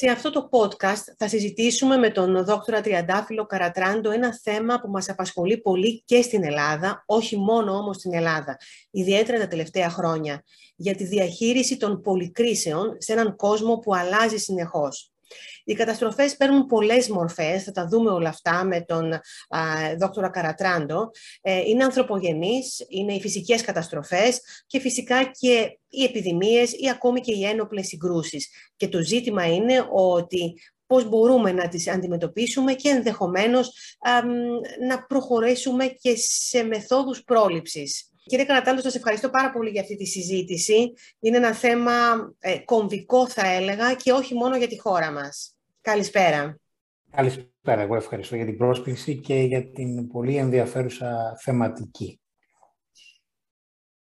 Σε αυτό το podcast θα συζητήσουμε με τον δόκτωρα Τριαντάφυλλο Καρατράντο ένα θέμα που μας απασχολεί πολύ και στην Ελλάδα, όχι μόνο όμως στην Ελλάδα, ιδιαίτερα τα τελευταία χρόνια, για τη διαχείριση των πολυκρίσεων σε έναν κόσμο που αλλάζει συνεχώς. Οι καταστροφές παίρνουν πολλές μορφές, θα τα δούμε όλα αυτά με τον α, δόκτωρα Καρατράντο. Ε, είναι ανθρωπογενείς, είναι οι φυσικές καταστροφές και φυσικά και οι επιδημίες ή ακόμη και οι ένοπλες συγκρούσεις. Και το ζήτημα είναι ότι πώς μπορούμε να τις αντιμετωπίσουμε και ενδεχομένως να προχωρήσουμε και σε μεθόδους πρόληψης. Κύριε Καρατάντο, σας ευχαριστώ πάρα πολύ για αυτή τη συζήτηση. Είναι ένα θέμα ε, κομβικό, θα έλεγα, και όχι μόνο για τη χώρα μας. Καλησπέρα. Καλησπέρα. Εγώ ευχαριστώ για την πρόσκληση και για την πολύ ενδιαφέρουσα θεματική.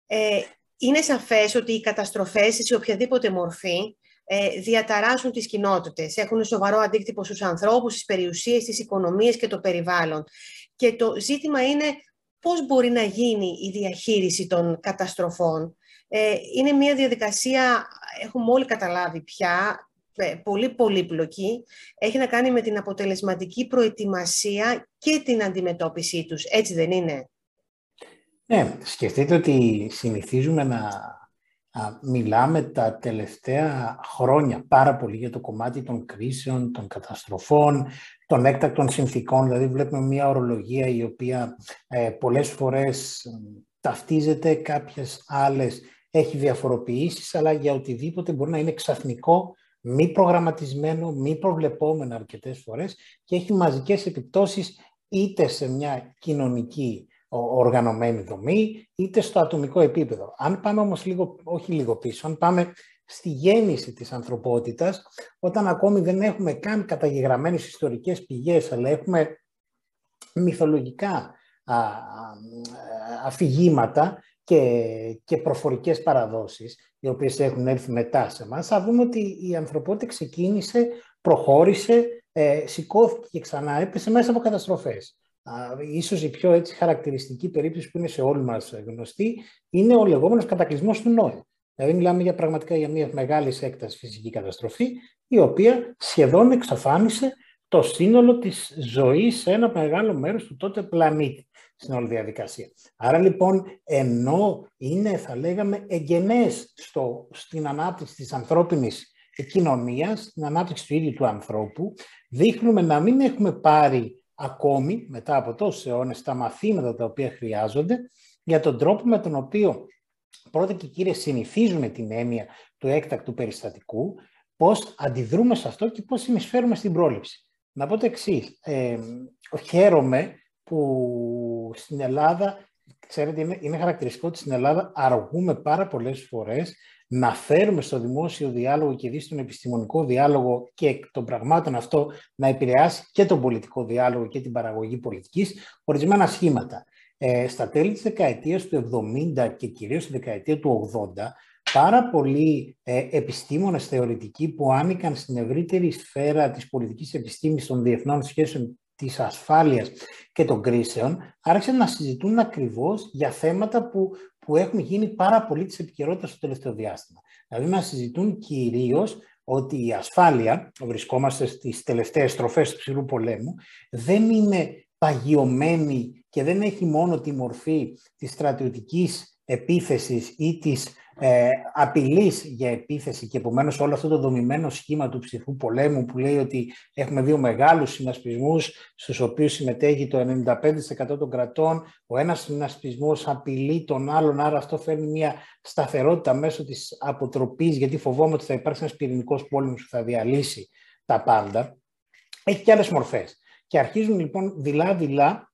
Ε, είναι σαφές ότι οι καταστροφές σε οποιαδήποτε μορφή ε, διαταράσσουν τις κοινότητες. Έχουν σοβαρό αντίκτυπο στους ανθρώπους, στις περιουσίες, στις οικονομίες και το περιβάλλον. Και το ζήτημα είναι πώς μπορεί να γίνει η διαχείριση των καταστροφών. Ε, είναι μια διαδικασία, έχουμε όλοι καταλάβει πια, ε, πολύ πολύπλοκη. Έχει να κάνει με την αποτελεσματική προετοιμασία και την αντιμετώπιση τους. Έτσι δεν είναι; Ναι, σκεφτείτε ότι συνηθίζουμε να μιλάμε τα τελευταία χρόνια πάρα πολύ για το κομμάτι των κρίσεων, των καταστροφών, των έκτακτων συνθήκων. Δηλαδή βλέπουμε μια ορολογία η οποία ε, πολλές φορές ταυτίζεται, κάποιες άλλες έχει διαφοροποιήσεις, αλλά για οτιδήποτε μπορεί να είναι ξαφνικό, μη προγραμματισμένο, μη προβλεπόμενο αρκετές φορές και έχει μαζικές επιπτώσεις είτε σε μια κοινωνική οργανωμένη δομή, είτε στο ατομικό επίπεδο. Αν πάμε όμως λίγο, όχι λίγο πίσω, αν πάμε στη γέννηση της ανθρωπότητας, όταν ακόμη δεν έχουμε καν καταγεγραμμένες ιστορικές πηγές, αλλά έχουμε μυθολογικά αφηγήματα και, και προφορικές παραδόσεις, οι οποίες έχουν έρθει μετά σε μας, θα δούμε ότι η ανθρωπότητα ξεκίνησε, προχώρησε, ε, σηκώθηκε και ξανά έπεσε μέσα από καταστροφές ίσως η πιο έτσι χαρακτηριστική περίπτωση που είναι σε όλοι μας γνωστή είναι ο λεγόμενος κατακλυσμός του Νόε. Δηλαδή μιλάμε για πραγματικά για μια μεγάλης έκτασης φυσική καταστροφή η οποία σχεδόν εξαφάνισε το σύνολο της ζωής σε ένα μεγάλο μέρος του τότε πλανήτη στην όλη διαδικασία. Άρα λοιπόν, ενώ είναι, θα λέγαμε, εγγενές στο, στην ανάπτυξη της ανθρώπινης κοινωνίας, στην ανάπτυξη του ίδιου του ανθρώπου, δείχνουμε να μην έχουμε πάρει ακόμη μετά από τόσους αιώνες τα μαθήματα τα οποία χρειάζονται για τον τρόπο με τον οποίο πρώτα και κύριε συνηθίζουμε την έννοια του έκτακτου περιστατικού, πώς αντιδρούμε σε αυτό και πώς συνεισφέρουμε στην πρόληψη. Να πω το εξής. Ε, χαίρομαι που στην Ελλάδα, ξέρετε, είναι, είναι χαρακτηριστικό ότι στην Ελλάδα αργούμε πάρα πολλές φορές να φέρουμε στο δημόσιο διάλογο και δεις στον επιστημονικό διάλογο και των πραγμάτων αυτό να επηρεάσει και τον πολιτικό διάλογο και την παραγωγή πολιτικής, ορισμένα σχήματα. Ε, στα τέλη της δεκαετίας του 70 και κυρίως στη δεκαετία του 80, πάρα πολλοί ε, επιστήμονες θεωρητικοί που άνοικαν στην ευρύτερη σφαίρα της πολιτικής επιστήμης των διεθνών σχέσεων της ασφάλειας και των κρίσεων, άρχισαν να συζητούν ακριβώς για θέματα που που έχουν γίνει πάρα πολύ της επικαιρότητας στο τελευταίο διάστημα. Δηλαδή να συζητούν κυρίως ότι η ασφάλεια, βρισκόμαστε στις τελευταίες στροφές του ψηλού πολέμου, δεν είναι παγιωμένη και δεν έχει μόνο τη μορφή της στρατιωτικής επίθεσης ή της ε, απειλής για επίθεση και επομένως όλο αυτό το δομημένο σχήμα του ψηφού πολέμου που λέει ότι έχουμε δύο μεγάλους συνασπισμούς στους οποίους συμμετέχει το 95% των κρατών, ο ένας συνασπισμός απειλεί τον άλλον, άρα αυτό φέρνει μια σταθερότητα μέσω της αποτροπής γιατί φοβόμαι ότι θα υπάρξει ένας πυρηνικός πόλεμος που θα διαλύσει τα πάντα. Έχει και άλλες μορφές. Και αρχίζουν λοιπόν δειλά-δειλά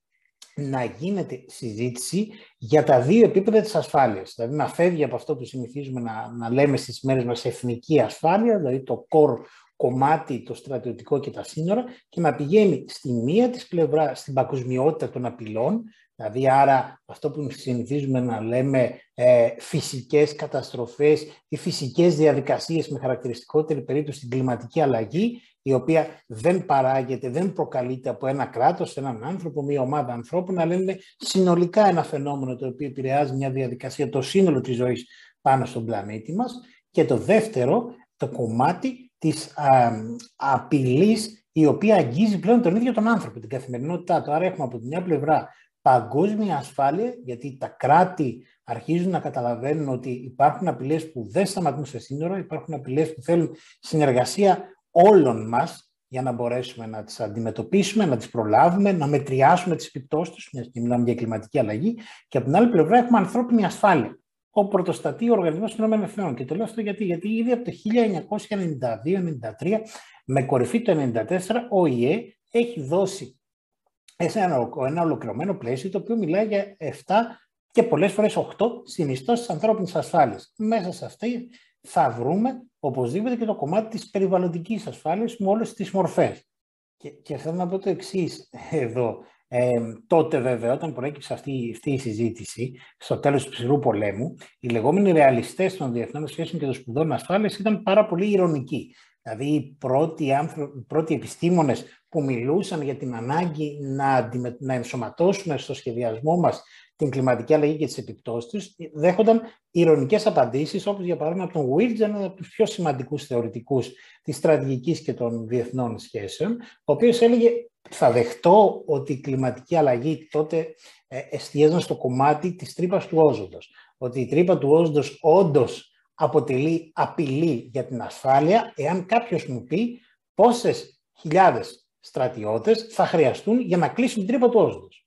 να γίνεται συζήτηση για τα δύο επίπεδα της ασφάλειας. Δηλαδή να φεύγει από αυτό που συνηθίζουμε να, να λέμε στις μέρες μας εθνική ασφάλεια, δηλαδή το core κομμάτι, το στρατιωτικό και τα σύνορα και να πηγαίνει στη μία της πλευρά στην παγκοσμιότητα των απειλών, δηλαδή άρα αυτό που συνηθίζουμε να λέμε ε, φυσικές καταστροφές ή φυσικές διαδικασίες με χαρακτηριστικότερη περίπτωση την κλιματική αλλαγή η οποία δεν παράγεται, δεν προκαλείται από ένα κράτος, έναν άνθρωπο, μια ομάδα ανθρώπων, αλλά είναι συνολικά ένα φαινόμενο το οποίο επηρεάζει μια διαδικασία, το σύνολο της ζωής πάνω στον πλανήτη μας. Και το δεύτερο, το κομμάτι της απειλής η οποία αγγίζει πλέον τον ίδιο τον άνθρωπο, την καθημερινότητά του. Άρα έχουμε από τη μια πλευρά παγκόσμια ασφάλεια, γιατί τα κράτη αρχίζουν να καταλαβαίνουν ότι υπάρχουν απειλές που δεν σταματούν σε σύνορα, υπάρχουν απειλές που θέλουν συνεργασία όλων μας για να μπορέσουμε να τις αντιμετωπίσουμε, να τις προλάβουμε, να μετριάσουμε τις επιπτώσεις τους, μιας και μιλάμε για κλιματική αλλαγή, και από την άλλη πλευρά έχουμε ανθρώπινη ασφάλεια. Ο πρωτοστατεί ο Οργανισμός των Εθνών. Και το λέω αυτό γιατί, γιατί ήδη από το 1992-1993, με κορυφή το 1994, ο ΙΕ έχει δώσει ένα, ένα ολοκληρωμένο πλαίσιο το οποίο μιλάει για 7 και πολλές φορές 8 συνιστώσεις ανθρώπινης ασφάλειας. Μέσα σε αυτή θα βρούμε οπωσδήποτε και το κομμάτι της περιβαλλοντικής ασφάλειας με όλες τις μορφές. Και, και θέλω να πω το εξής εδώ. Ε, τότε βέβαια όταν προέκυψε αυτή, αυτή η συζήτηση στο τέλος του ψηλού πολέμου οι λεγόμενοι ρεαλιστές των διεθνών σχέσεων και των σπουδών ασφάλειας ήταν πάρα πολύ ηρωνικοί. Δηλαδή οι πρώτοι, άνθρω... πρώτοι επιστήμονες που μιλούσαν για την ανάγκη να, να ενσωματώσουμε στο σχεδιασμό μας την κλιματική αλλαγή και τις επιπτώσεις τους, δέχονταν ηρωνικές απαντήσεις, όπως για παράδειγμα από τον Wilson, ένα από τους πιο σημαντικούς θεωρητικούς της στρατηγικής και των διεθνών σχέσεων, ο οποίος έλεγε θα δεχτώ ότι η κλιματική αλλαγή τότε ε, εστίαζαν στο κομμάτι της τρύπας του όζοντος. Ότι η τρύπα του όζοντος όντως αποτελεί απειλή για την ασφάλεια, εάν κάποιος μου πει πόσες χιλιάδες στρατιώτες θα χρειαστούν για να κλείσουν την τρύπα τους όζοντος.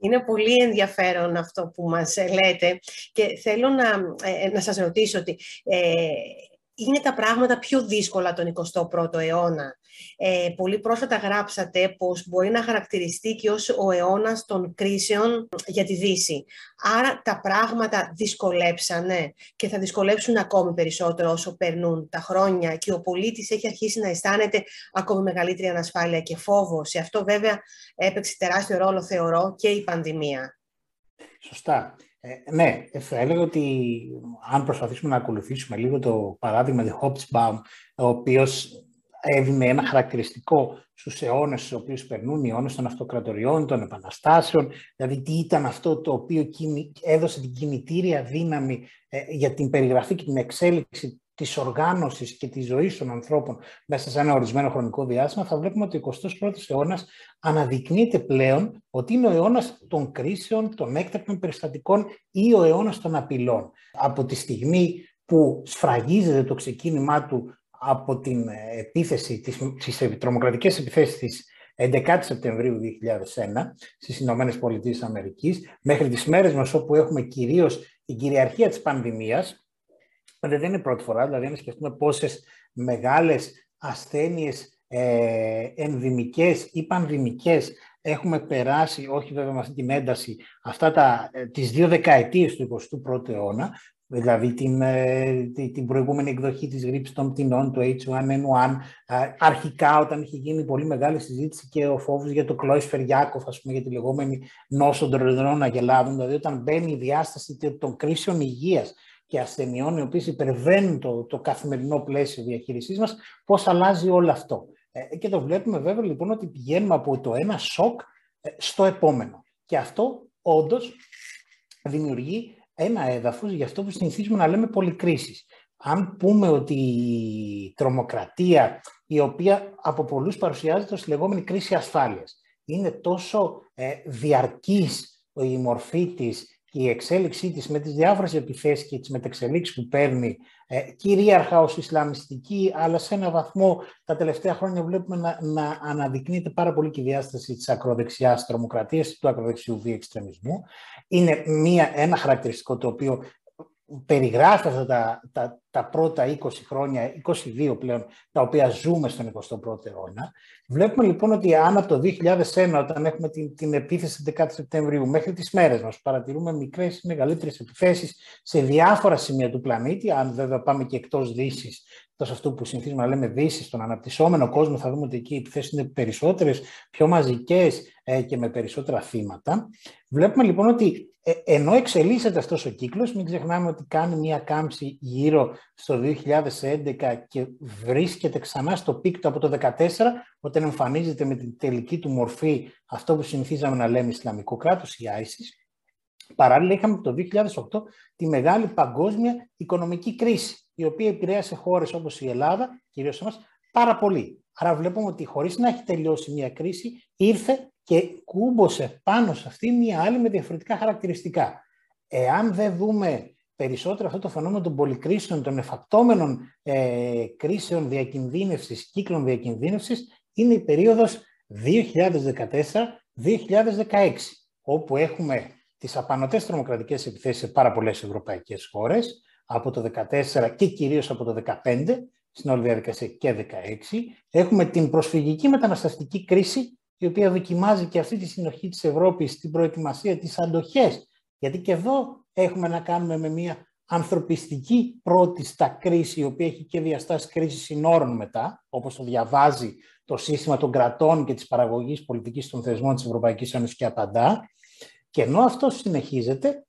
Είναι πολύ ενδιαφέρον αυτό που μας λέτε και θέλω να, ε, να σας ρωτήσω ότι ε, είναι τα πράγματα πιο δύσκολα τον 21ο αιώνα. Ε, πολύ πρόσφατα γράψατε πως μπορεί να χαρακτηριστεί και ως ο αιώνας των κρίσεων για τη Δύση. Άρα τα πράγματα δυσκολέψανε και θα δυσκολέψουν ακόμη περισσότερο όσο περνούν τα χρόνια και ο πολίτης έχει αρχίσει να αισθάνεται ακόμη μεγαλύτερη ανασφάλεια και φόβο. Σε αυτό βέβαια έπαιξε τεράστιο ρόλο θεωρώ και η πανδημία. Σωστά. Ε, ναι, θα έλεγα ότι αν προσπαθήσουμε να ακολουθήσουμε λίγο το παράδειγμα του Hobsbawm, ο οποίος έδινε ένα χαρακτηριστικό στους αιώνες στους οποίους περνούν οι αιώνες των αυτοκρατοριών, των επαναστάσεων, δηλαδή τι ήταν αυτό το οποίο έδωσε την κινητήρια δύναμη ε, για την περιγραφή και την εξέλιξη της οργάνωσης και της ζωής των ανθρώπων μέσα σε ένα ορισμένο χρονικό διάστημα, θα βλέπουμε ότι ο 21ος αιώνας αναδεικνύεται πλέον ότι είναι ο αιώνας των κρίσεων, των έκτακτων περιστατικών ή ο αιώνας των απειλών. Από τη στιγμή που σφραγίζεται το ξεκίνημά του από την επίθεση, τις, τρομοκρατικές επιθέσεις της 11 Σεπτεμβρίου 2001 στις Ηνωμένες Πολιτείες Αμερικής, μέχρι τις μέρες μας όπου έχουμε κυρίως την κυριαρχία της πανδημίας, δεν είναι πρώτη φορά, δηλαδή να σκεφτούμε πόσες μεγάλες ασθένειες ε, ενδυμικές ή πανδημικές έχουμε περάσει, όχι βέβαια με αυτή την ένταση, αυτά τα, ε, τις δύο δεκαετίες του 21ου αιώνα, δηλαδή την, ε, την προηγούμενη εκδοχή της γρήπης των πτηνών, του H1N1, αρχικά όταν είχε γίνει πολύ μεγάλη συζήτηση και ο φόβος για το Κλόις Φεριάκοφ, ας πούμε, για τη λεγόμενη νόσο των ρεδρών αγελάδων, δηλαδή όταν μπαίνει η διάσταση των κρίσεων υγείας και ασθενειών οι οποίες υπερβαίνουν το, το καθημερινό πλαίσιο διαχείρισής μας, πώς αλλάζει όλο αυτό. Ε, και το βλέπουμε βέβαια λοιπόν ότι πηγαίνουμε από το ένα σοκ ε, στο επόμενο. Και αυτό όντως δημιουργεί ένα έδαφος για αυτό που συνηθίζουμε να λέμε πολυκρίσεις. Αν πούμε ότι η τρομοκρατία, η οποία από πολλούς παρουσιάζεται ως λεγόμενη κρίση ασφάλειας, είναι τόσο ε, διαρκής η μορφή της η εξέλιξή της με τις διάφορες επιθέσεις και τις μετεξελίξεις που παίρνει ε, κυρίαρχα ως Ισλαμιστική, αλλά σε ένα βαθμό τα τελευταία χρόνια βλέπουμε να, να αναδεικνύεται πάρα πολύ και η διάσταση της ακροδεξιάς τρομοκρατίας του ακροδεξιού βίου εξτρεμισμού. Είναι μια, ένα χαρακτηριστικό το οποίο περιγράφει αυτά τα, τα, τα πρώτα 20 χρόνια, 22 πλέον, τα οποία ζούμε στον 21ο αιώνα. Βλέπουμε λοιπόν ότι αν από το 2001, όταν έχουμε την, την επίθεση 10 Σεπτεμβρίου, μέχρι τις μέρες μας παρατηρούμε μικρές ή μεγαλύτερες επιθέσεις σε διάφορα σημεία του πλανήτη, αν βέβαια πάμε και εκτός Δύσης, τόσο αυτό που συνηθίζουμε να λέμε Δύση, στον αναπτυσσόμενο κόσμο, θα δούμε ότι εκεί οι επιθέσεις είναι περισσότερες, πιο μαζικές ε, και με περισσότερα θύματα. Βλέπουμε λοιπόν ότι ε, ενώ εξελίσσεται αυτός ο κύκλος, μην ξεχνάμε ότι κάνει μία κάμψη γύρω στο 2011 και βρίσκεται ξανά στο peak του από το 2014, όταν εμφανίζεται με την τελική του μορφή αυτό που συνηθίζαμε να λέμε Ισλαμικό κράτος, η ISIS. Παράλληλα είχαμε το 2008 τη μεγάλη παγκόσμια οικονομική κρίση, η οποία επηρέασε χώρες όπως η Ελλάδα, κυρίως εμάς, πάρα πολύ. Άρα βλέπουμε ότι χωρίς να έχει τελειώσει μια κρίση, ήρθε και κούμποσε πάνω σε αυτή μια άλλη με διαφορετικά χαρακτηριστικά. Εάν δεν δούμε περισσότερο αυτό το φαινόμενο των πολυκρίσεων, των εφακτόμενων ε, κρίσεων διακινδύνευσης, κύκλων διακινδύνευσης, είναι η περίοδος 2014-2016, όπου έχουμε τις απανοτές τρομοκρατικές επιθέσεις σε πάρα πολλές ευρωπαϊκές χώρες, από το 2014 και κυρίως από το 2015, στην όλη διαδικασία και 2016. Έχουμε την προσφυγική μεταναστευτική κρίση, η οποία δοκιμάζει και αυτή τη συνοχή της Ευρώπης στην προετοιμασία της αντοχές. Γιατί και εδώ έχουμε να κάνουμε με μια ανθρωπιστική πρώτη στα κρίση, η οποία έχει και διαστάσει κρίση συνόρων μετά, όπως το διαβάζει το σύστημα των κρατών και της παραγωγής πολιτικής των θεσμών της Ευρωπαϊκής Ένωσης και απαντά. Και ενώ αυτό συνεχίζεται,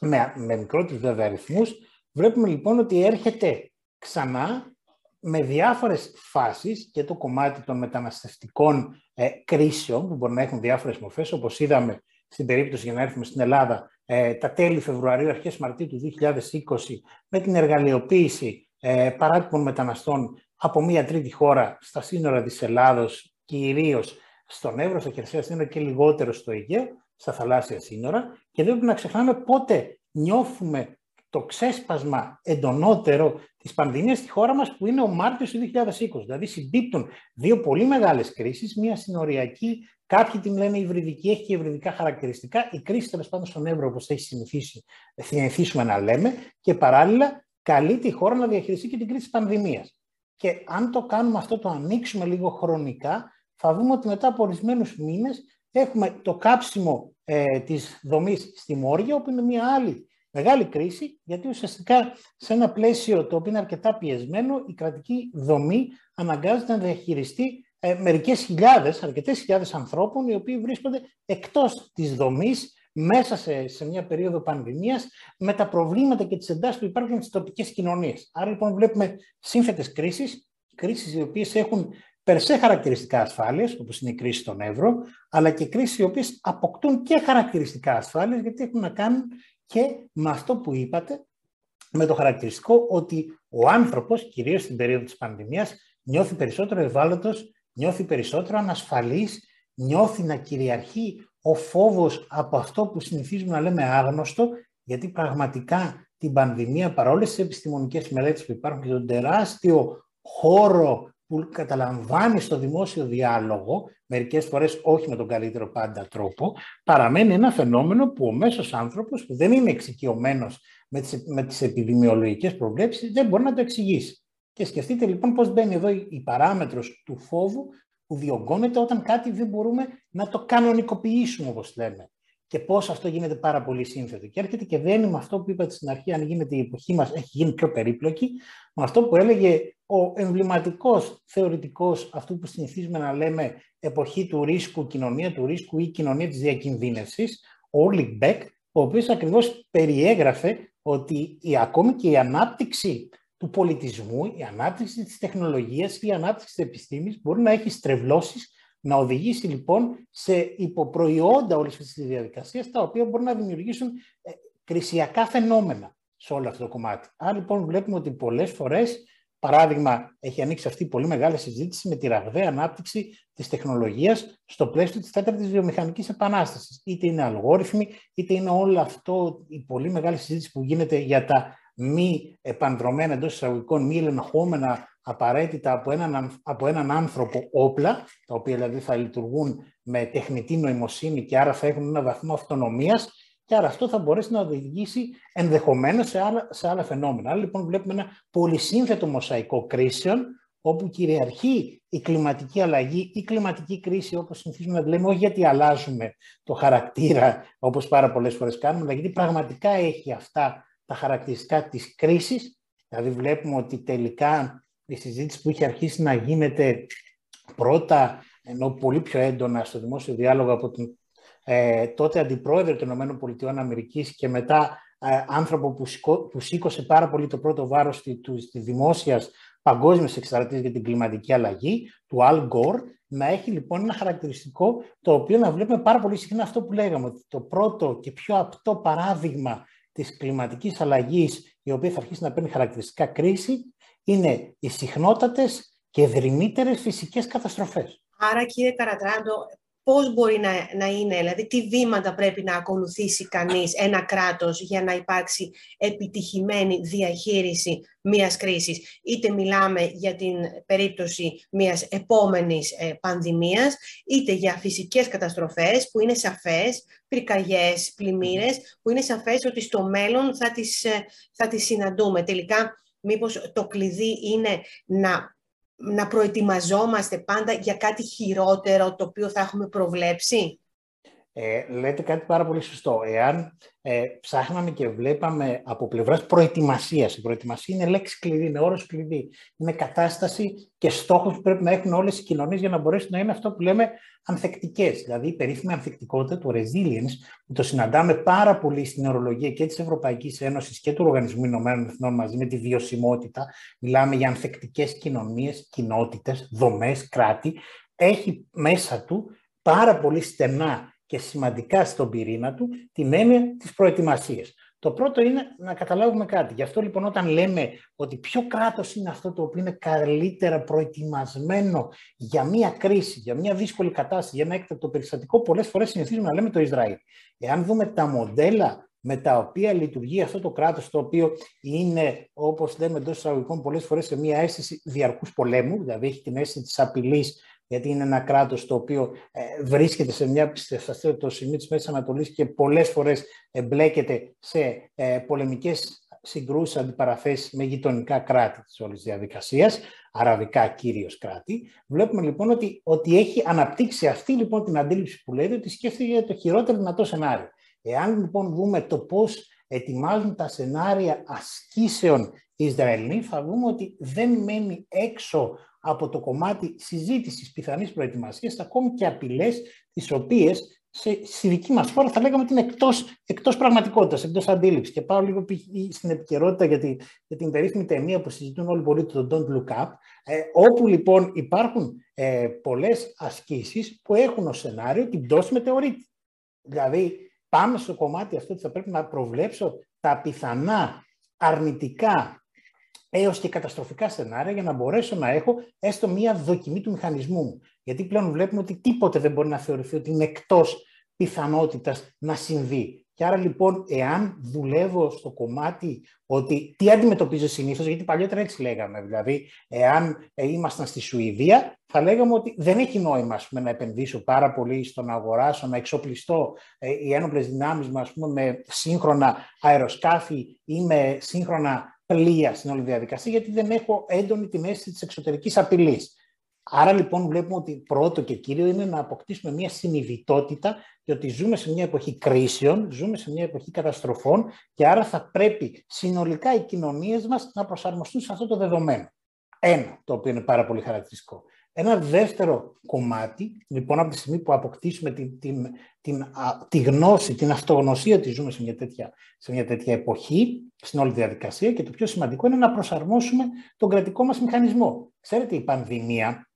με, με μικρότερους βέβαια αριθμούς, βλέπουμε λοιπόν ότι έρχεται ξανά με διάφορες φάσεις και το κομμάτι των μεταναστευτικών ε, κρίσεων, που μπορεί να έχουν διάφορες μορφές, όπως είδαμε στην περίπτωση για να έρθουμε στην Ελλάδα, ε, τα τέλη Φεβρουαρίου, αρχές Μαρτίου του 2020, με την εργαλειοποίηση ε, παράτυπων μεταναστών από μία τρίτη χώρα στα σύνορα της Ελλάδος, κυρίως στον Εύρο, στα χερσαία σύνορα και λιγότερο στο Αιγαίο, στα θαλάσσια σύνορα. Και δεν πρέπει να ξεχνάμε πότε νιώθουμε το ξέσπασμα εντονότερο της πανδημίας στη χώρα μας που είναι ο Μάρτιος του 2020. Δηλαδή συμπίπτουν δύο πολύ μεγάλες κρίσεις, μία συνοριακή, κάποιοι την λένε υβριδική, έχει και υβριδικά χαρακτηριστικά, η κρίση τέλος πάντων στον Εύρο όπως έχει συνηθίσουμε να λέμε και παράλληλα καλεί τη χώρα να διαχειριστεί και την κρίση της πανδημίας. Και αν το κάνουμε αυτό, το ανοίξουμε λίγο χρονικά, θα δούμε ότι μετά από ορισμένους μήνες έχουμε το κάψιμο ε, της δομής στη Μόρια, όπου είναι μια άλλη μεγάλη κρίση, γιατί ουσιαστικά σε ένα πλαίσιο το οποίο είναι αρκετά πιεσμένο, η κρατική δομή αναγκάζεται να διαχειριστεί ε, μερικές χιλιάδες, αρκετές χιλιάδες ανθρώπων, οι οποίοι βρίσκονται εκτός της δομής, μέσα σε, σε μια περίοδο πανδημίας, με τα προβλήματα και τις εντάσεις που υπάρχουν στις τοπικές κοινωνίες. Άρα λοιπόν βλέπουμε σύνθετες κρίσεις, κρίσεις οι οποίες έχουν περσέ χαρακτηριστικά ασφάλειας, όπως είναι η κρίση στον Εύρο, αλλά και κρίσεις οι οποίες αποκτούν και χαρακτηριστικά ασφάλειας, γιατί έχουν να κάνουν και με αυτό που είπατε, με το χαρακτηριστικό ότι ο άνθρωπος, κυρίως στην περίοδο της πανδημίας, νιώθει περισσότερο ευάλωτος, νιώθει περισσότερο ανασφαλής, νιώθει να κυριαρχεί ο φόβος από αυτό που συνηθίζουμε να λέμε άγνωστο, γιατί πραγματικά την πανδημία, παρόλες τις επιστημονικές μελέτες που υπάρχουν και τον τεράστιο χώρο που καταλαμβάνει στο δημόσιο διάλογο, μερικές φορές όχι με τον καλύτερο πάντα τρόπο, παραμένει ένα φαινόμενο που ο μέσος άνθρωπος που δεν είναι εξοικειωμένος με τις, με τις επιδημιολογικές προβλέψεις δεν μπορεί να το εξηγήσει. Και σκεφτείτε λοιπόν πώς μπαίνει εδώ η παράμετρος του φόβου που διωγγώνεται όταν κάτι δεν μπορούμε να το κανονικοποιήσουμε όπως λέμε και πώς αυτό γίνεται πάρα πολύ σύνθετο. Και έρχεται και δένει με αυτό που είπατε στην αρχή, αν γίνεται η εποχή μας, έχει γίνει πιο περίπλοκη, με αυτό που έλεγε ο εμβληματικός θεωρητικός αυτού που συνηθίζουμε να λέμε εποχή του ρίσκου, κοινωνία του ρίσκου ή κοινωνία της διακινδύνευσης, ο Ούλριχ Μπεκ, ο οποίος ακριβώς περιέγραφε ότι η, ακόμη και η ανάπτυξη του πολιτισμού, η ανάπτυξη της τεχνολογίας ή η ανάπτυξη της επιστήμης μπορεί να έχει στρεβλώσεις να οδηγήσει λοιπόν σε υποπροϊόντα όλη αυτή τη διαδικασία, τα οποία μπορούν να δημιουργήσουν ε, κρισιακά φαινόμενα σε όλο αυτό το κομμάτι. Άρα λοιπόν βλέπουμε ότι πολλές φορές, παράδειγμα, έχει ανοίξει αυτή η πολύ μεγάλη συζήτηση με τη ραγδαία ανάπτυξη της τεχνολογίας στο πλαίσιο της τέταρτης βιομηχανικής επανάστασης. Είτε είναι αλγόριθμοι, είτε είναι όλο αυτό η πολύ μεγάλη συζήτηση που γίνεται για τα μη επανδρομένα εντός εισαγωγικών, μη ελεγχόμενα απαραίτητα από έναν, από έναν άνθρωπο όπλα, τα οποία δηλαδή θα λειτουργούν με τεχνητή νοημοσύνη και άρα θα έχουν ένα βαθμό αυτονομίας και άρα αυτό θα μπορέσει να οδηγήσει ενδεχομένως σε άλλα, σε άλλα φαινόμενα. Άρα λοιπόν βλέπουμε ένα πολυσύνθετο μοσαϊκό κρίσεων, όπου κυριαρχεί η κλιματική αλλαγή, η κλιματική κρίση, όπως συνηθίζουμε να λέμε, όχι γιατί αλλάζουμε το χαρακτήρα, όπως πάρα πολλές φορές κάνουμε, αλλά γιατί πραγματικά έχει αυτά τα χαρακτηριστικά της κρίσης. Δηλαδή βλέπουμε ότι τελικά η συζήτηση που είχε αρχίσει να γίνεται πρώτα, ενώ πολύ πιο έντονα στο δημόσιο διάλογο από τον ε, τότε αντιπρόεδρο των ΗΠΑ και μετά ε, άνθρωπο που, που σήκωσε πάρα πολύ το πρώτο βάρος στη, του, στη δημόσιας παγκόσμιας εκστρατείας για την κλιματική αλλαγή, του Al Gore, να έχει λοιπόν ένα χαρακτηριστικό το οποίο να βλέπουμε πάρα πολύ συχνά αυτό που λέγαμε, ότι το πρώτο και πιο απτό παράδειγμα της κλιματικής αλλαγής η οποία θα αρχίσει να παίρνει χαρακτηριστικά κρίση, είναι οι συχνότατες και δρυμύτερες φυσικές καταστροφές. Άρα, κύριε Καρατράντο, πώς μπορεί να, να είναι, δηλαδή τι βήματα πρέπει να ακολουθήσει κανείς ένα κράτος για να υπάρξει επιτυχημένη διαχείριση μιας κρίσης; Είτε μιλάμε για την περίπτωση μιας επόμενης ε, πανδημίας, είτε για φυσικές καταστροφές που είναι σαφές, πυρκαγιές, πλημμύρες, που είναι σαφές ότι στο μέλλον θα τις, ε, θα τις συναντούμε. Τελικά, μήπως το κλειδί είναι να να προετοιμαζόμαστε πάντα για κάτι χειρότερο το οποίο θα έχουμε προβλέψει; Ε, λέτε κάτι πάρα πολύ σωστό. Εάν ε, ψάχναμε και βλέπαμε από πλευράς προετοιμασίας, η προετοιμασία είναι λέξη κλειδί, είναι όρος κλειδί, είναι κατάσταση και στόχος που πρέπει να έχουν όλες οι κοινωνίες για να μπορέσουν να είναι αυτό που λέμε ανθεκτικές. Δηλαδή η περίφημη ανθεκτικότητα, του resilience, που το συναντάμε πάρα πολύ στην ορολογία και της Ευρωπαϊκής Ένωσης και του Οργανισμού Ηνωμένων Εθνών μαζί με τη βιωσιμότητα. Μιλάμε για ανθεκτικές κοινωνίες, κοινότητες, δομές, κράτη. Έχει μέσα του πάρα πολύ στενά και σημαντικά στον πυρήνα του την έννοια της προετοιμασίας. Το πρώτο είναι να καταλάβουμε κάτι. Γι' αυτό λοιπόν όταν λέμε ότι ποιο κράτος είναι αυτό το οποίο είναι καλύτερα προετοιμασμένο για μια κρίση, για μια δύσκολη κατάσταση, για ένα έκτακτο περιστατικό, πολλές φορές συνηθίζουμε να λέμε το Ισραήλ. Εάν δούμε τα μοντέλα με τα οποία λειτουργεί αυτό το κράτος, το οποίο είναι, όπως λέμε εντός εισαγωγικών, πολλές φορές σε μια αίσθηση διαρκούς πολέμου, δηλαδή έχει την αίσθηση της απειλής γιατί είναι ένα κράτος το οποίο ε, βρίσκεται σε μια το σημείο της Μέσης Ανατολής και πολλές φορές εμπλέκεται σε ε, πολεμικές συγκρούσεις, αντιπαραθέσεις με γειτονικά κράτη της όλης διαδικασίας, αραβικά κύριος κράτη. Βλέπουμε λοιπόν ότι, ότι έχει αναπτύξει αυτή λοιπόν την αντίληψη που λέτε ότι σκέφτεται για το χειρότερο δυνατό σενάριο. Εάν λοιπόν δούμε το πώς ετοιμάζουν τα σενάρια ασκήσεων Ισραηλοί, θα δούμε ότι δεν μένει έξω από το κομμάτι συζήτησης πιθανής προετοιμασίας, ακόμη και απειλές τις οποίες σε, στη δική μας χώρα θα λέγαμε ότι είναι εκτός, εκτός πραγματικότητας, εκτός αντίληψης. Και πάω λίγο στην επικαιρότητα για, τη, για την περίφημη ταινία που συζητούν όλοι πολύ, το Don't Look Up, ε, όπου λοιπόν υπάρχουν ε, πολλές ασκήσεις που έχουν ως σενάριο την πτώση μετεωρίτη. Δηλαδή πάμε στο κομμάτι αυτό ότι θα πρέπει να προβλέψω τα πιθανά αρνητικά έως και καταστροφικά σενάρια για να μπορέσω να έχω έστω μία δοκιμή του μηχανισμού μου. Γιατί πλέον βλέπουμε ότι τίποτε δεν μπορεί να θεωρηθεί ότι είναι εκτός πιθανότητας να συμβεί. Και άρα λοιπόν, εάν δουλεύω στο κομμάτι ότι τι αντιμετωπίζω συνήθως, γιατί παλιότερα έτσι λέγαμε, δηλαδή, εάν ε, ήμασταν στη Σουηδία, θα λέγαμε ότι δεν έχει νόημα πούμε, να επενδύσω πάρα πολύ στο να αγοράσω, να εξοπλιστώ ε, οι ένοπλες δυνάμεις μου πούμε, με σύγχρονα αεροσκάφη ή με σύγχρονα πλοία στην όλη διαδικασία, γιατί δεν έχω έντονη την αίσθηση της εξωτερικής απειλής. Άρα λοιπόν βλέπουμε ότι πρώτο και κύριο είναι να αποκτήσουμε μια συνειδητότητα και ότι ζούμε σε μια εποχή κρίσεων, ζούμε σε μια εποχή καταστροφών και άρα θα πρέπει συνολικά οι κοινωνίες μας να προσαρμοστούν σε αυτό το δεδομένο. Ένα, το οποίο είναι πάρα πολύ χαρακτηριστικό. Ένα δεύτερο κομμάτι, λοιπόν, από τη στιγμή που αποκτήσουμε την, την, την, τη γνώση, την αυτογνωσία ότι ζούμε σε μια, τέτοια, σε μια τέτοια εποχή, στην όλη διαδικασία και το πιο σημαντικό είναι να προσαρμόσουμε τον κρατικό μας μηχανισμό. Ξέρετε, η πανδημία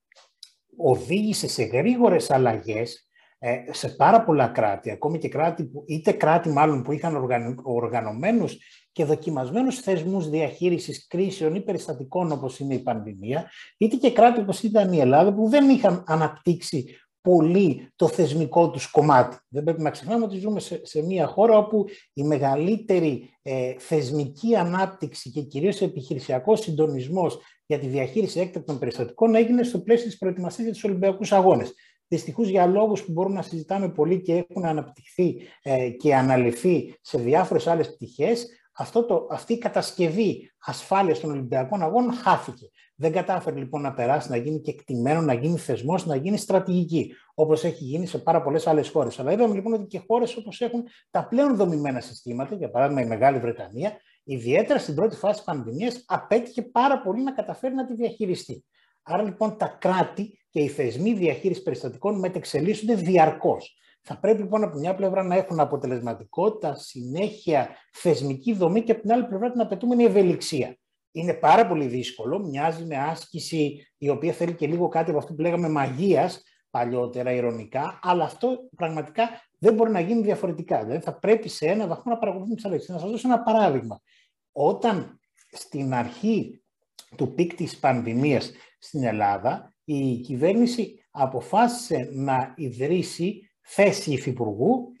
οδήγησε σε γρήγορες αλλαγές ε, σε πάρα πολλά κράτη, ακόμη και κράτη που, είτε κράτη μάλλον που είχαν οργανωμένους και δοκιμασμένους θεσμούς διαχείρισης κρίσεων ή περιστατικών όπως είναι η πανδημία, είτε και κράτη όπως ήταν η Ελλάδα που δεν είχαν αναπτύξει πολύ το θεσμικό τους κομμάτι. Δεν πρέπει να ξεχνάμε ότι ζούμε σε, σε μια χώρα όπου η μεγαλύτερη ε, θεσμική ανάπτυξη και κυρίως επιχειρησιακός συντονισμός για τη διαχείριση έκτακτων περιστατικών έγινε στο πλαίσιο της προετοιμασίας για τους Ολυμπιακούς Αγώνες. Δυστυχώς για λόγους που μπορούμε να συζητάμε πολύ και έχουν αναπτυχθεί ε, και αναλυθεί σε διάφορες άλλες πτυχές, αυτό το, αυτή η κατασκευή ασφάλειας των Ολυμπιακών Αγώνων χάθηκε. Δεν κατάφερε λοιπόν να περάσει, να γίνει και εκτιμένο, να γίνει θεσμός, να γίνει στρατηγική, όπως έχει γίνει σε πάρα πολλές άλλες χώρες. Αλλά είδαμε λοιπόν ότι και χώρες όπως έχουν τα πλέον δομημένα συστήματα, για παράδειγμα η Μεγάλη Βρετανία, ιδιαίτερα στην πρώτη φάση της πανδημίας, απέτυχε πάρα πολύ να καταφέρει να τη διαχειριστεί. Άρα λοιπόν τα κράτη και οι θεσμοί διαχείρισης περιστατικών μετεξελίσσονται διαρκώς. Θα πρέπει λοιπόν από μια πλευρά να έχουν αποτελεσματικότητα, συνέχεια, θεσμική δομή και από την άλλη πλευρά την απαιτούμενη ευελιξία. Είναι πάρα πολύ δύσκολο, μοιάζει με άσκηση η οποία θέλει και λίγο κάτι από αυτό που λέγαμε μαγείας παλιότερα, ηρωνικά, αλλά αυτό πραγματικά δεν μπορεί να γίνει διαφορετικά. Δηλαδή θα πρέπει σε ένα βαθμό να παρακολουθούμε τις αλλαγές. Να σας δώσω ένα παράδειγμα. όταν στην αρχή του peak της πανδημίας στην Ελλάδα, η κυβέρνηση αποφάσισε να ιδρύσει θέση υφυπουργού,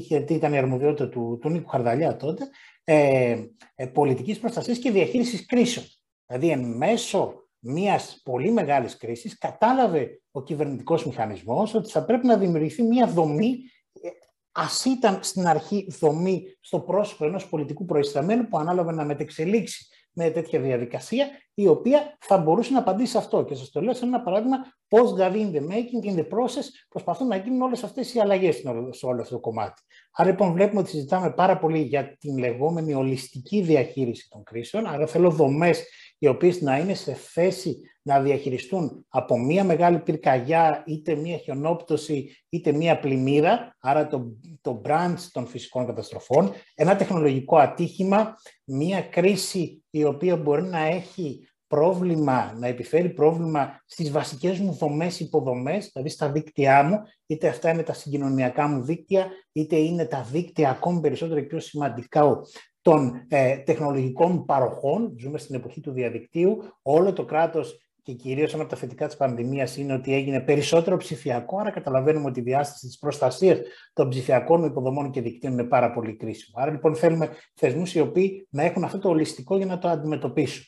γιατί ήταν η αρμοδιότητα του, του Νίκου Χαρδαλιά τότε, ε, ε, πολιτικής προστασίας και διαχείρισης κρίσεων. Δηλαδή, εν μέσω μιας πολύ μεγάλης κρίσης, κατάλαβε ο κυβερνητικός μηχανισμός ότι θα πρέπει να δημιουργηθεί μια δομή ε, ας ήταν στην αρχή δομή στο πρόσωπο ενός πολιτικού προϊσταμένου που ανάλαβε να μετεξελίξει με τέτοια διαδικασία, η οποία θα μπορούσε να απαντήσει σε αυτό. Και σας το λέω σαν ένα παράδειγμα πώς δηλαδή in the making, in the process, προσπαθούν να γίνουν όλες αυτές οι αλλαγές σε όλο αυτό το κομμάτι. Άρα λοιπόν βλέπουμε ότι συζητάμε πάρα πολύ για την λεγόμενη ολιστική διαχείριση των κρίσεων. Άρα θέλω δομές οι οποίες να είναι σε θέση να διαχειριστούν από μία μεγάλη πυρκαγιά, είτε μία χιονόπτωση, είτε μία πλημμύρα, άρα το, το branch των φυσικών καταστροφών, ένα τεχνολογικό ατύχημα, μία κρίση η οποία μπορεί να έχει πρόβλημα, να επιφέρει πρόβλημα στις βασικές μου δομές υποδομές, δηλαδή στα δίκτυά μου, είτε αυτά είναι τα συγκοινωνιακά μου δίκτυα, είτε είναι τα δίκτυα ακόμη περισσότερο και πιο σημαντικά των ε, τεχνολογικών παροχών. Ζούμε στην εποχή του διαδικτύου. Όλο το κράτος και κυρίως ένα από τα θετικά της πανδημίας είναι ότι έγινε περισσότερο ψηφιακό, άρα καταλαβαίνουμε ότι η διάσταση της προστασίας των ψηφιακών υποδομών και δικτύων είναι πάρα πολύ κρίσιμο. Άρα λοιπόν θέλουμε θεσμούς οι οποίοι να έχουν αυτό το ολιστικό για να το αντιμετωπίσουν.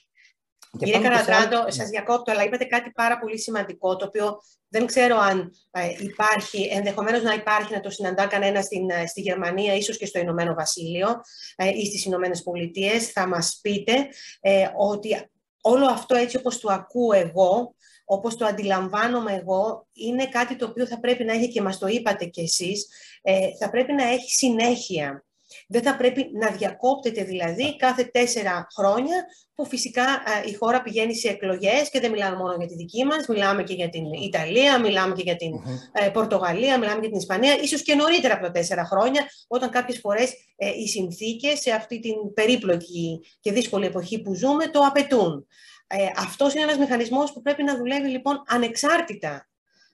Κύριε Καρατράντο, άλλο... σας διακόπτω, αλλά είπατε κάτι πάρα πολύ σημαντικό, το οποίο δεν ξέρω αν ε, υπάρχει, ενδεχομένως να υπάρχει να το συναντά κανένα ε, στη Γερμανία, ίσως και στο Ηνωμένο Βασίλειο ε, ή στις Ηνωμένες Πολιτείες. Θα μας πείτε ε, ότι όλο αυτό έτσι όπως το ακούω εγώ, όπως το αντιλαμβάνομαι εγώ, είναι κάτι το οποίο θα πρέπει να έχει και μας το είπατε κι εσείς, ε, θα πρέπει να έχει συνέχεια. Δεν θα πρέπει να διακόπτεται δηλαδή κάθε τέσσερα χρόνια που φυσικά η χώρα πηγαίνει σε εκλογές και δεν μιλάμε μόνο για τη δική μας, μιλάμε και για την Ιταλία, μιλάμε και για την ε, Πορτογαλία, μιλάμε και για την Ισπανία, ίσως και νωρίτερα από τα τέσσερα χρόνια, όταν κάποιες φορές ε, οι συνθήκες σε αυτή την περίπλοκη και δύσκολη εποχή που ζούμε το απαιτούν. Ε, αυτός είναι ένας μηχανισμός που πρέπει να δουλεύει λοιπόν ανεξάρτητα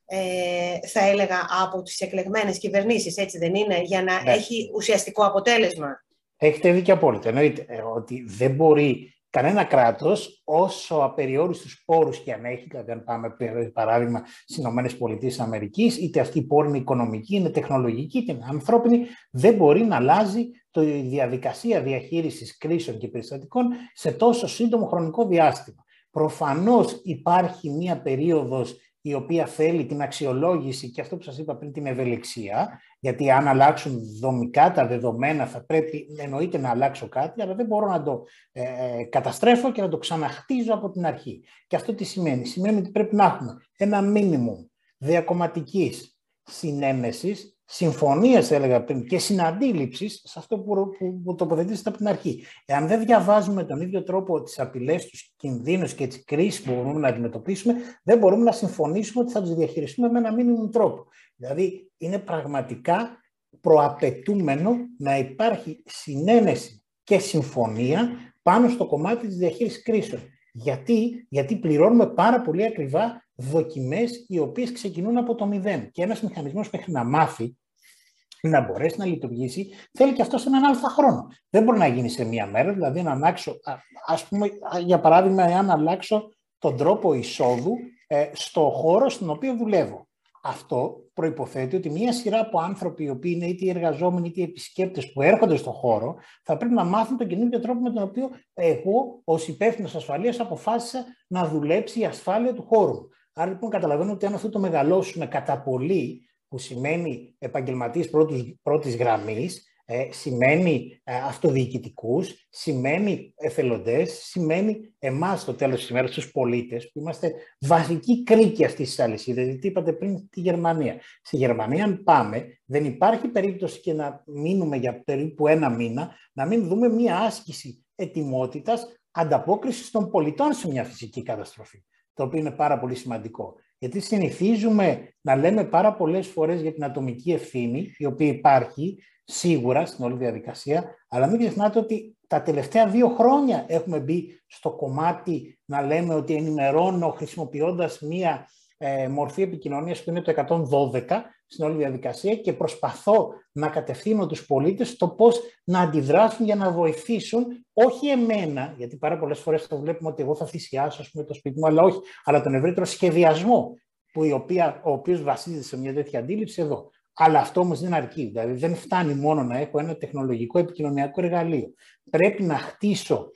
ε, θα έλεγα, από τις εκλεγμένες κυβερνήσεις, έτσι δεν είναι, για να ναι. έχει ουσιαστικό αποτέλεσμα. Έχετε δίκιο απόλυτα. Εννοείται ε, ότι δεν μπορεί κανένα κράτος, όσο απεριόριστους πόρους και αν έχει, δηλαδή αν πάμε παράδειγμα στις ΗΠΑ, είτε αυτή η πόρη είναι οικονομική, είναι τεχνολογική, είτε είναι ανθρώπινη, δεν μπορεί να αλλάζει τη διαδικασία διαχείρισης κρίσεων και περιστατικών σε τόσο σύντομο χρονικό διάστημα. Προφανώς υπάρχει μία περίοδος η οποία θέλει την αξιολόγηση και αυτό που σας είπα πριν την ευελιξία, γιατί αν αλλάξουν δομικά τα δεδομένα θα πρέπει εννοείται να αλλάξω κάτι, αλλά δεν μπορώ να το ε, καταστρέφω και να το ξαναχτίζω από την αρχή. Και αυτό τι σημαίνει; Σημαίνει ότι πρέπει να έχουμε ένα μίνιμουμ διακομματικής συνένεσης συμφωνία, έλεγα πριν, και συναντήληψης σε αυτό που, που, που τοποθετήσατε από την αρχή. Εάν δεν διαβάζουμε τον ίδιο τρόπο τις απειλές, τους κινδύνους και τις κρίσεις που μπορούμε να αντιμετωπίσουμε, δεν μπορούμε να συμφωνήσουμε ότι θα του διαχειριστούμε με ένα μήνυμο τρόπο. Δηλαδή, είναι πραγματικά προαπαιτούμενο να υπάρχει συνένεση και συμφωνία πάνω στο κομμάτι της διαχείρισης κρίσεων. Γιατί, γιατί πληρώνουμε πάρα πολύ ακριβά δοκιμές οι οποίες ξεκινούν από το μηδέν. Και ένας μηχανισμός μέχρι να μάθει να μπορέσει να λειτουργήσει, θέλει και αυτό σε έναν αλφα χρόνο. Δεν μπορεί να γίνει σε μία μέρα, δηλαδή να αλλάξω, ας πούμε, για παράδειγμα, εάν αλλάξω τον τρόπο εισόδου ε, στο χώρο στον οποίο δουλεύω. Αυτό προϋποθέτει ότι μία σειρά από άνθρωποι, οι οποίοι είναι είτε οι εργαζόμενοι είτε οι επισκέπτες που έρχονται στον χώρο, θα πρέπει να μάθουν τον καινούργιο τρόπο με τον οποίο εγώ, ως υπεύθυνος ασφαλείας, αποφάσισα να δουλέψει η ασφάλεια του χώρου. Άρα λοιπόν καταλαβαίνω ότι αν αυτό το μεγαλώσουμε κατά πολύ, που σημαίνει επαγγελματίες πρώτης γραμμής, ε, σημαίνει ε, αυτοδιοικητικούς, σημαίνει εθελοντές, σημαίνει εμάς στο τέλος της ημέρας, τους πολίτες, που είμαστε βασικοί κρίκοι αυτής της αλυσίδας. Γιατί είπατε πριν τη Γερμανία. Στη Γερμανία, αν πάμε, δεν υπάρχει περίπτωση και να μείνουμε για περίπου ένα μήνα, να μην δούμε μία άσκηση ετοιμότητας ανταπόκρισης των πολιτών σε μια φυσική καταστροφή το οποίο είναι πάρα πολύ σημαντικό. Γιατί συνηθίζουμε να λέμε πάρα πολλές φορές για την ατομική ευθύνη, η οποία υπάρχει σίγουρα στην όλη διαδικασία, αλλά μην ξεχνάτε ότι τα τελευταία δύο χρόνια έχουμε μπει στο κομμάτι να λέμε ότι ενημερώνω χρησιμοποιώντας μία ε, μορφή επικοινωνίας που είναι το 112 στην όλη διαδικασία και προσπαθώ να κατευθύνω τους πολίτες στο πώς να αντιδράσουν για να βοηθήσουν όχι εμένα, γιατί πάρα πολλές φορές το βλέπουμε ότι εγώ θα θυσιάσω πούμε, το σπίτι μου, αλλά όχι, αλλά τον ευρύτερο σχεδιασμό που η οποία, ο οποίος βασίζεται σε μια τέτοια αντίληψη εδώ. Αλλά αυτό όμως δεν αρκεί. Δηλαδή δεν φτάνει μόνο να έχω ένα τεχνολογικό επικοινωνιακό εργαλείο. Πρέπει να χτίσω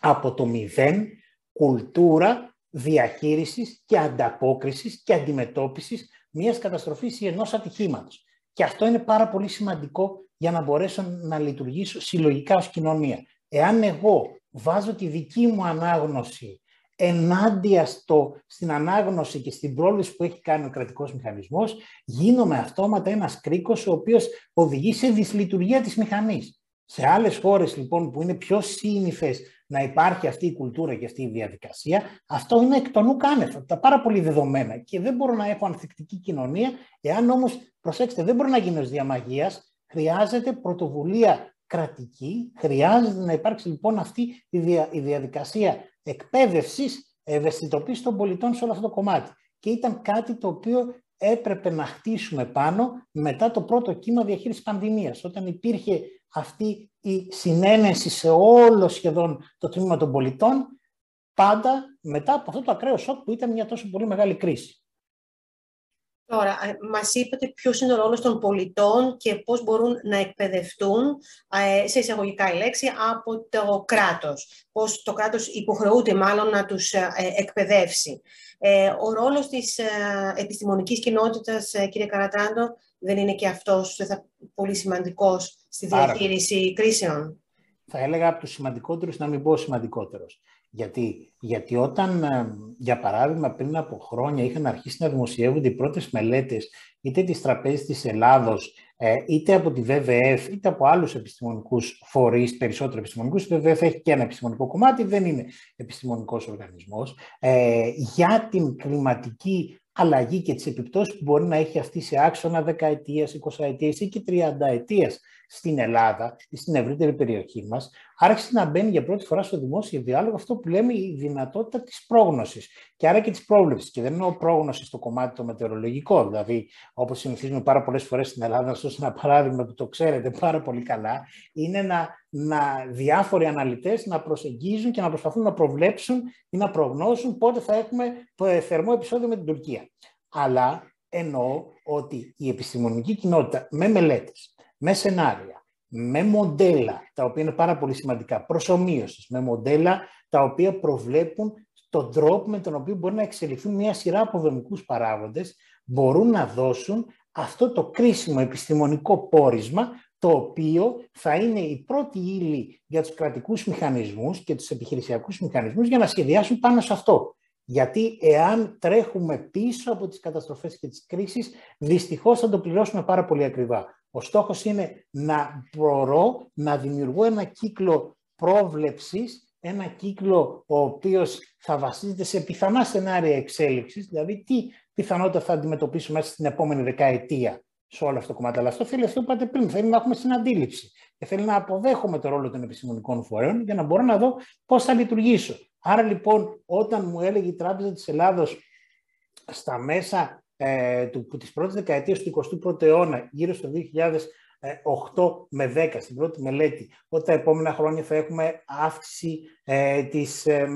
από το μηδέν κουλτούρα διαχείρισης και ανταπόκρισης και αντιμετώπισης μιας καταστροφής ή ενός ατυχήματος. Και αυτό είναι πάρα πολύ σημαντικό για να μπορέσω να λειτουργήσω συλλογικά ως κοινωνία. Εάν εγώ βάζω τη δική μου ανάγνωση ενάντια στο, στην ανάγνωση και στην πρόληψη που έχει κάνει ο κρατικός μηχανισμός, γίνομαι αυτόματα ένας κρίκος ο οποίος οδηγεί σε δυσλειτουργία της μηχανής. Σε άλλες χώρες λοιπόν που είναι πιο σύνηθες να υπάρχει αυτή η κουλτούρα και αυτή η διαδικασία, αυτό είναι εκ των ουκάνευ, τα πάρα πολύ δεδομένα. Και δεν μπορώ να έχω ανθεκτική κοινωνία, εάν όμως, προσέξτε, δεν μπορεί να γίνει ως διαμαγείας, χρειάζεται πρωτοβουλία κρατική, χρειάζεται να υπάρξει λοιπόν αυτή η, η διαδικασία εκπαίδευσης, ευαισθητοποίησης των πολιτών σε όλο αυτό το κομμάτι. Και ήταν κάτι το οποίο έπρεπε να χτίσουμε πάνω μετά το πρώτο κύμα διαχείρισης πανδημίας, όταν υπήρχε αυτή η συνένεση σε όλο σχεδόν το τμήμα των πολιτών, πάντα μετά από αυτό το ακραίο σοκ που ήταν μια τόσο πολύ μεγάλη κρίση. Τώρα, ε, μας είπατε ποιος είναι ο ρόλος των πολιτών και πώς μπορούν να εκπαιδευτούν, ε, σε εισαγωγικά η λέξη, από το κράτος. Πώς το κράτος υποχρεούται μάλλον να τους ε, εκπαιδεύσει. Ο ρόλος της επιστημονικής κοινότητας, κύριε Καρατράντο, δεν είναι και αυτός πολύ σημαντικός στη διαχείριση κρίσεων; Θα έλεγα από τους σημαντικότερους να μην πω σημαντικότερος. Γιατί, γιατί όταν, ε, για παράδειγμα, πριν από χρόνια είχαν αρχίσει να δημοσιεύονται οι πρώτες μελέτες είτε της Τραπέζης της Ελλάδος, ε, είτε από τη ΒΒΕΦ, είτε από άλλους επιστημονικούς φορείς, περισσότερο επιστημονικούς, η ΒΒΕΦ έχει και ένα επιστημονικό κομμάτι, δεν είναι επιστημονικός οργανισμός, ε, για την κλιματική αλλαγή και τις επιπτώσεις που μπορεί να έχει αυτή σε άξονα δεκαετίας, εικοσαετίας ή και τριανταετίας στην Ελλάδα ή στην ευρύτερη περιοχή μας, άρχισε να μπαίνει για πρώτη φορά στο δημόσιο διάλογο αυτό που λέμε η δυνατότητα της πρόγνωσης και άρα και της πρόβλεψης. Και δεν εννοώ πρόγνωση στο κομμάτι το μετεωρολογικό, δηλαδή όπως συνηθίζουμε πάρα πολλές φορές στην Ελλάδα, να ένα παράδειγμα που το ξέρετε πάρα πολύ καλά, είναι να, να διάφοροι αναλυτές να προσεγγίζουν και να προσπαθούν να προβλέψουν ή να προγνώσουν πότε θα έχουμε θερμό επεισόδιο με την Τουρκία. Αλλά εννοώ ότι η επιστημονική κοινότητα με μελέτες, με σενάρια, με μοντέλα, τα οποία είναι πάρα πολύ σημαντικά, προσωμείωσης, με μοντέλα τα οποία προβλέπουν τον τρόπο με τον οποίο μπορεί να εξελιχθούν μια σειρά από δομικούς παράγοντες, μπορούν να δώσουν αυτό το κρίσιμο επιστημονικό πόρισμα, το οποίο θα είναι η πρώτη ύλη για τους κρατικούς μηχανισμούς και τους επιχειρησιακούς μηχανισμούς για να σχεδιάσουν πάνω σε αυτό. Γιατί εάν τρέχουμε πίσω από τις καταστροφές και τις κρίσεις, δυστυχώς θα το πληρώσουμε πάρα πολύ ακριβά. Ο στόχος είναι να μπορώ να δημιουργώ ένα κύκλο πρόβλεψης, ένα κύκλο ο οποίος θα βασίζεται σε πιθανά σενάρια εξέλιξης, δηλαδή τι πιθανότητα θα αντιμετωπίσουμε μέσα στην επόμενη δεκαετία σε όλο αυτό το κομμάτι. Αλλά αυτό θέλει αυτό που είπατε πριν, θέλει να έχουμε συναντήληψη και θέλει να αποδέχομαι το ρόλο των επιστημονικών φορέων για να μπορώ να δω πώς θα λειτουργήσω. Άρα λοιπόν όταν μου έλεγε η Τράπεζα της Ελλάδος στα μέσα ε, του, της πρώτης δεκαετίας του 21ου αιώνα, γύρω στο 2008 με 10 στην πρώτη μελέτη, ότι τα επόμενα χρόνια θα έχουμε αύξηση ε, της, ε,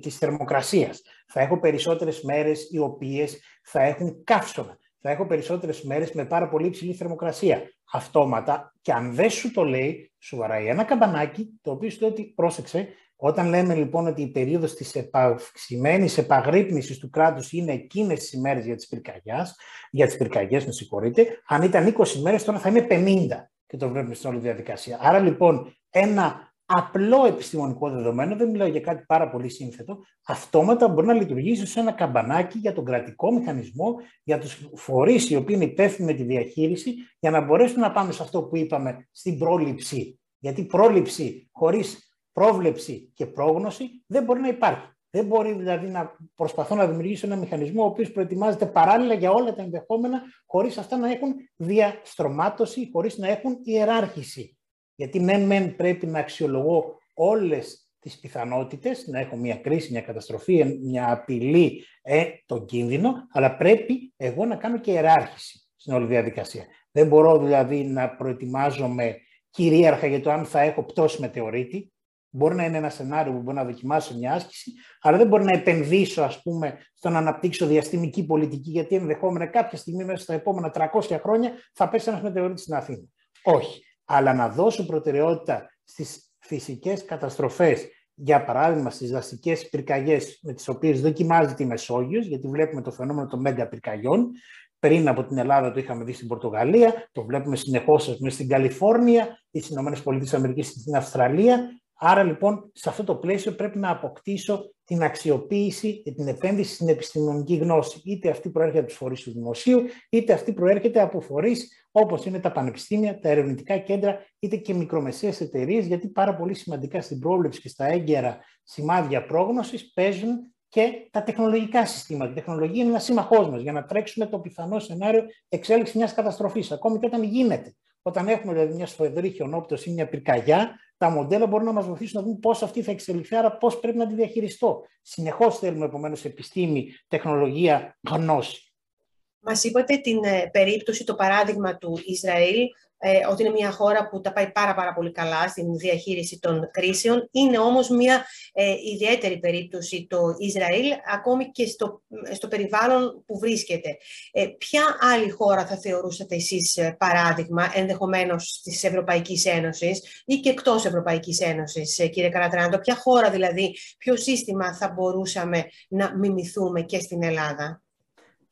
της θερμοκρασίας. Θα έχω περισσότερες μέρες οι οποίες θα έχουν καύσωνα. Θα έχω περισσότερες μέρες με πάρα πολύ υψηλή θερμοκρασία. Αυτόματα, και αν δεν σου το λέει, σου βαράει ένα καμπανάκι, το οποίο σου λέει ότι πρόσεξε, όταν λέμε λοιπόν ότι η περίοδος της αυξημένης επαγρύπνησης του κράτους είναι εκείνες τις ημέρες για τις πυρκαγιάς, για τις πυρκαγιές, με συγχωρείτε, αν ήταν 20 ημέρες τώρα θα είναι 50 και το βλέπουμε στην όλη διαδικασία. Άρα λοιπόν ένα απλό επιστημονικό δεδομένο, δεν μιλάω για κάτι πάρα πολύ σύνθετο, αυτόματα μπορεί να λειτουργήσει σε ένα καμπανάκι για τον κρατικό μηχανισμό, για τους φορείς οι οποίοι είναι υπεύθυνοι με τη διαχείριση, για να μπορέσουν να πάμε σε αυτό που είπαμε στην πρόληψη. Γιατί πρόληψη χωρίς πρόβλεψη και πρόγνωση δεν μπορεί να υπάρχει. Δεν μπορεί δηλαδή να προσπαθώ να δημιουργήσω ένα μηχανισμό ο οποίος προετοιμάζεται παράλληλα για όλα τα ενδεχόμενα χωρίς αυτά να έχουν διαστρωμάτωση, χωρίς να έχουν ιεράρχηση. Γιατί ναι, μεν πρέπει να αξιολογώ όλες τις πιθανότητες να έχω μια κρίση, μια καταστροφή, μια απειλή, ε, τον κίνδυνο, αλλά πρέπει εγώ να κάνω και ιεράρχηση στην όλη διαδικασία. Δεν μπορώ δηλαδή να προετοιμάζομαι κυρίαρχα για το αν θα έχω πτώση μετεωρίτη. Μπορεί να είναι ένα σενάριο που μπορεί να δοκιμάσω μια άσκηση, αλλά δεν μπορεί να επενδύσω, ας πούμε, στο να αναπτύξω διαστημική πολιτική, γιατί ενδεχόμενα κάποια στιγμή μέσα στα επόμενα 300 χρόνια θα πέσει ένας μετεωρίτης στην Αθήνα. Όχι. Αλλά να δώσω προτεραιότητα στις φυσικές καταστροφές, για παράδειγμα στις δασικές πυρκαγιές με τις οποίες δοκιμάζεται η Μεσόγειος, γιατί βλέπουμε το φαινόμενο των μέγα πυρκαγιών, πριν από την Ελλάδα το είχαμε δει στην Πορτογαλία, το βλέπουμε συνεχώς στην Καλιφόρνια, στις ΗΠΑ, στην Αυστραλία. Άρα λοιπόν σε αυτό το πλαίσιο πρέπει να αποκτήσω την αξιοποίηση και την επένδυση στην επιστημονική γνώση. Είτε αυτή προέρχεται από τους φορείς του δημοσίου, είτε αυτή προέρχεται από φορείς όπως είναι τα πανεπιστήμια, τα ερευνητικά κέντρα, είτε και μικρομεσαίες εταιρείες, γιατί πάρα πολύ σημαντικά στην πρόβλεψη και στα έγκαιρα σημάδια πρόγνωσης παίζουν και τα τεχνολογικά συστήματα. Η τεχνολογία είναι ένας σύμμαχός μας για να τρέξουμε το πιθανό σενάριο εξέλιξης μιας καταστροφής, ακόμη και όταν γίνεται. Όταν έχουμε δηλαδή μια σφοδρή χιονόπτωση ή μια πυρκαγιά, τα μοντέλα μπορούν να μας βοηθήσουν να δούμε πώς αυτή θα εξελιχθεί, άρα πώς πρέπει να τη διαχειριστώ. Συνεχώς θέλουμε επομένως επιστήμη, τεχνολογία, γνώση. Μας είπατε την ε, περίπτωση, το παράδειγμα του Ισραήλ, ε, ότι είναι μια χώρα που τα πάει πάρα, πάρα πολύ καλά στην διαχείριση των κρίσεων. Είναι όμως μια ε, ιδιαίτερη περίπτωση το Ισραήλ, ακόμη και στο, στο περιβάλλον που βρίσκεται. Ε, ποια άλλη χώρα θα θεωρούσατε εσείς ε, παράδειγμα, ενδεχομένως της Ευρωπαϊκής Ένωσης ή και εκτός Ευρωπαϊκής Ένωσης, ε, κύριε Καρατράντο; Ποια χώρα δηλαδή, ποιο σύστημα θα μπορούσαμε να μιμηθούμε και στην Ελλάδα;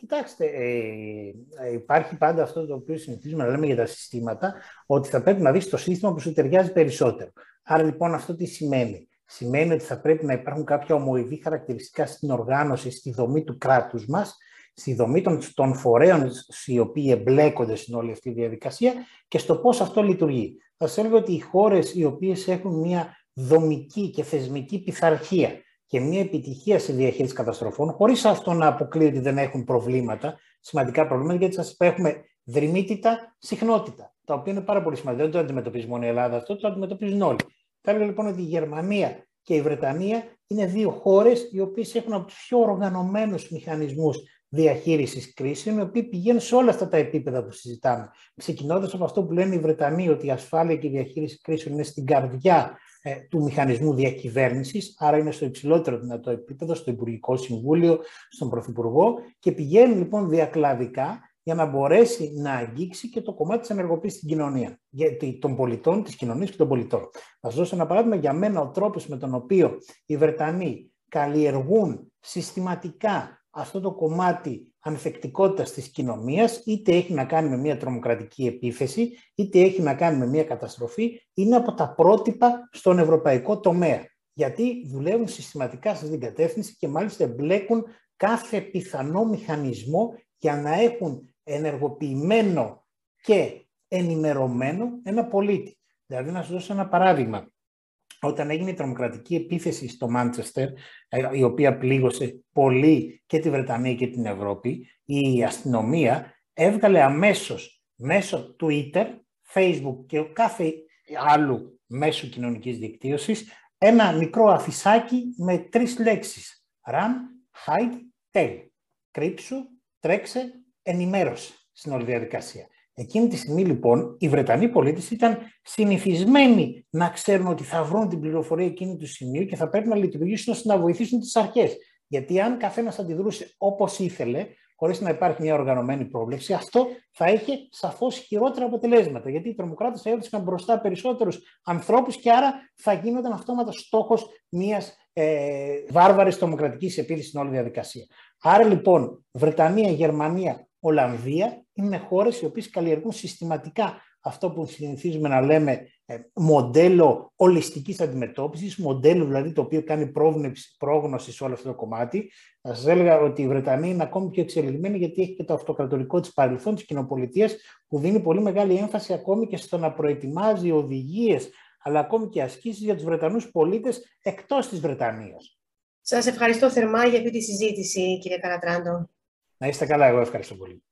Κοιτάξτε, ε, υπάρχει πάντα αυτό το οποίο συνηθίζουμε να λέμε για τα συστήματα, ότι θα πρέπει να δεις το σύστημα που σου ταιριάζει περισσότερο. Άρα λοιπόν αυτό τι σημαίνει; Σημαίνει ότι θα πρέπει να υπάρχουν κάποια ομοειδή χαρακτηριστικά στην οργάνωση, στη δομή του κράτους μας, στη δομή των, των φορέων οι οποίοι εμπλέκονται στην όλη αυτή τη διαδικασία και στο πώς αυτό λειτουργεί. Θα σας έλεγα ότι οι χώρες οι οποίες έχουν μια δομική και θεσμική πειθαρχία και μια επιτυχία σε διαχείριση καταστροφών, χωρίς αυτό να αποκλείει ότι δεν έχουν προβλήματα, σημαντικά προβλήματα, γιατί σας είπα, έχουμε δρυμύτητα συχνότητα, τα οποία είναι πάρα πολύ σημαντικά. Δεν το αντιμετωπίζει μόνο η Ελλάδα αυτό, το αντιμετωπίζουν όλοι. Θα έλεγα λοιπόν ότι η Γερμανία και η Βρετανία είναι δύο χώρες οι οποίες έχουν από τους πιο οργανωμένους μηχανισμούς διαχείρισης κρίσεων, οι οποίοι πηγαίνουν σε όλα αυτά τα επίπεδα που συζητάμε. Ξεκινώντας από αυτό που λένε οι Βρετανοί, ότι η ασφάλεια και η διαχείριση κρίσεων είναι στην καρδιά ε, του μηχανισμού διακυβέρνησης, άρα είναι στο υψηλότερο δυνατό επίπεδο, στο Υπουργικό Συμβούλιο, στον Πρωθυπουργό και πηγαίνει λοιπόν διακλαδικά για να μπορέσει να αγγίξει και το κομμάτι της ενεργοποίησης στην κοινωνία, των πολιτών, της κοινωνίας και των πολιτών. Θα σας δώσω ένα παράδειγμα για μένα ο τρόπος με τον οποίο οι Βρετανοί καλλιεργούν συστηματικά αυτό το κομμάτι ανθεκτικότητας της κοινωνίας, είτε έχει να κάνει με μια τρομοκρατική επίθεση, είτε έχει να κάνει με μια καταστροφή, είναι από τα πρότυπα στον ευρωπαϊκό τομέα. Γιατί δουλεύουν συστηματικά σε την κατεύθυνση και μάλιστα εμπλέκουν κάθε πιθανό μηχανισμό για να έχουν ενεργοποιημένο και ενημερωμένο ένα πολίτη. Δηλαδή, να σας δώσω ένα παράδειγμα όταν έγινε η τρομοκρατική επίθεση στο Μάντσεστερ, ε, η οποία πλήγωσε πολύ και τη Βρετανία και την Ευρώπη, η αστυνομία έβγαλε αμέσως μέσω Twitter, Facebook και κάθε άλλου μέσου κοινωνικής δικτύωσης ένα μικρό αφισάκι με τρεις λέξεις. Run, hide, tell. Κρύψου, τρέξε, ενημέρωσε στην όλη διαδικασία. Εκείνη τη στιγμή λοιπόν οι Βρετανοί πολίτες ήταν συνηθισμένοι να ξέρουν ότι θα βρουν την πληροφορία εκείνη του σημείου και θα πρέπει να λειτουργήσουν ώστε να βοηθήσουν τις αρχές. Γιατί αν καθένας αντιδρούσε όπως ήθελε, χωρίς να υπάρχει μια οργανωμένη πρόβλεψη, αυτό θα είχε σαφώς χειρότερα αποτελέσματα. Γιατί οι τρομοκράτες θα έβρισκαν μπροστά περισσότερους ανθρώπους και άρα θα γίνονταν αυτόματα στόχος μιας ε, βάρβαρης τρομοκρατικής επίθεσης στην όλη διαδικασία. Άρα λοιπόν Βρετανία, Γερμανία, Ολλανδία είναι χώρες οι οποίες καλλιεργούν συστηματικά αυτό που συνηθίζουμε να λέμε ε, μοντέλο ολιστικής αντιμετώπισης, μοντέλο δηλαδή το οποίο κάνει πρόγνωσης σε όλο αυτό το κομμάτι. Θα σας έλεγα ότι η Βρετανία είναι ακόμη πιο εξελιγμένη γιατί έχει και το αυτοκρατορικό της παρελθόν της κοινοπολιτείας που δίνει πολύ μεγάλη έμφαση ακόμη και στο να προετοιμάζει οδηγίες αλλά ακόμη και ασκήσεις για τους Βρετανούς πολίτες εκτός της Βρετανίας. Σας ευχαριστώ θερμά για αυτή τη συζήτηση κύριε Καρατράντο. Να είστε καλά, εγώ ευχαριστώ πολύ.